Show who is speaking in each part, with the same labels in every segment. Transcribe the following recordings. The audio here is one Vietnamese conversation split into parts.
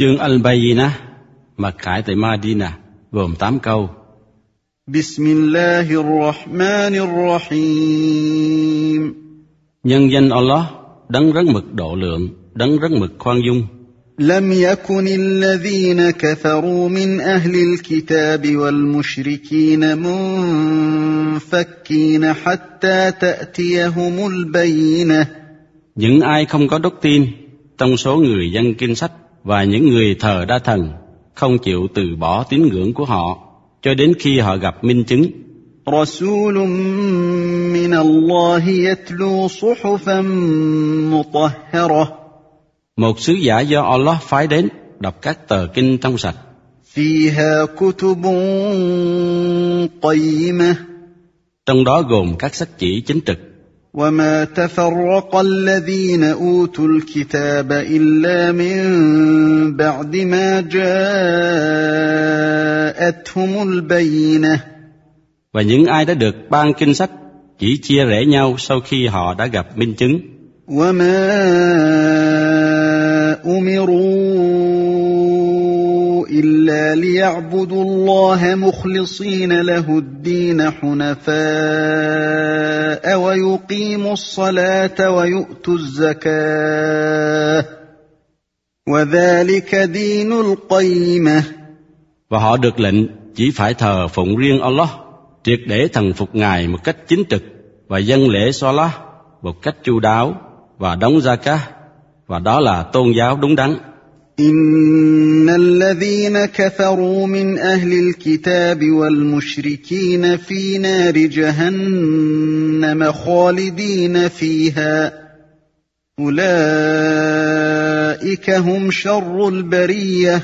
Speaker 1: Chương Al-Bayyinah, mặc khải tại Madina, gồm 8 câu.
Speaker 2: بسم الله الرحمن الرحيم
Speaker 1: Nhân danh Allah, đấng rất mực độ lượng, đấng rất mực khoan dung.
Speaker 2: لم يكن الذين كفروا من اهل الكتاب والمشركين منفكين حتى تاتيهم البينه
Speaker 1: Những ai không có đức tin trong số người dân kinh sách và những người thờ đa thần không chịu từ bỏ tín ngưỡng của họ cho đến khi họ gặp minh chứng.
Speaker 2: رسول من الله يتلو صحفا مطهره
Speaker 1: Một sứ giả do Allah phái đến đọc các tờ kinh trong sạch,
Speaker 2: فيها كتب قيمه
Speaker 1: trong đó gồm các sách chỉ chính trực.
Speaker 2: وما تفرق الذين اوتوا الكتاب الا من بعد ما جاءتهم البينه
Speaker 1: Và những ai đã được ban kinh sách chỉ chia rẽ nhau sau khi họ đã gặp minh chứng.
Speaker 2: وما امروا الا ليعبدوا الله مخلصين له الدين حنفاء ويقيموا الصلاه ويؤتوا الزكاه وذلك دين القيمه
Speaker 1: Và họ được lệnh chỉ phải thờ phụng riêng Allah, triệt để thần phục Ngài một cách chính trực và dân lễ Salah một cách chu đáo và đóng zakah và đó là tôn giáo đúng đắn.
Speaker 2: ان الذين كفروا من اهل الكتاب والمشركين في نار جهنم خالدين فيها اولئك هم شر البريه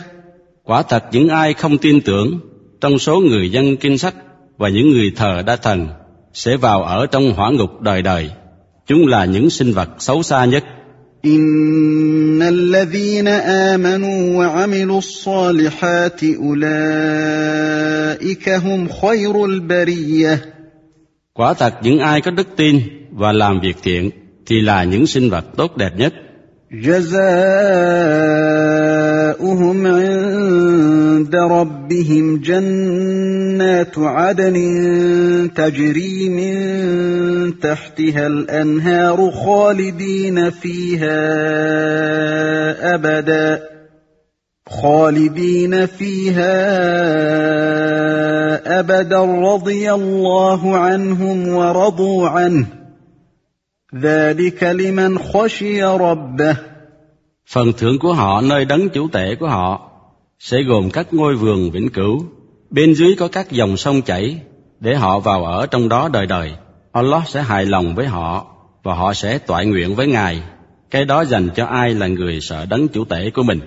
Speaker 1: Quả thật những ai không tin tưởng trong số người dân kinh sách và những người thờ đa thần sẽ vào ở trong hỏa ngục đời đời. Chúng là những sinh vật xấu xa nhất.
Speaker 2: ان الذين امنوا وعملوا الصالحات اولئك هم خير البريه
Speaker 1: Quả thật những ai có đức tin và làm việc thiện thì là những sinh vật tốt đẹp nhất.
Speaker 2: جزاؤهم عند ربهم جنات عدن تجري من تحتها الأنهار خالدين فيها أبدا خالدين فيها أبدا. رضي الله عنهم ورضوا عنه. ذلك لمن خشي ربه.
Speaker 1: Phần thưởng của họ nơi đấng chủ tể của họ. Sẽ gồm các ngôi vườn vĩnh cửu, bên dưới có các dòng sông chảy để họ vào ở trong đó đời đời. Allah sẽ hài lòng với họ và họ sẽ toại nguyện với Ngài. Cái đó dành cho ai là người sợ đấng chủ tể của mình.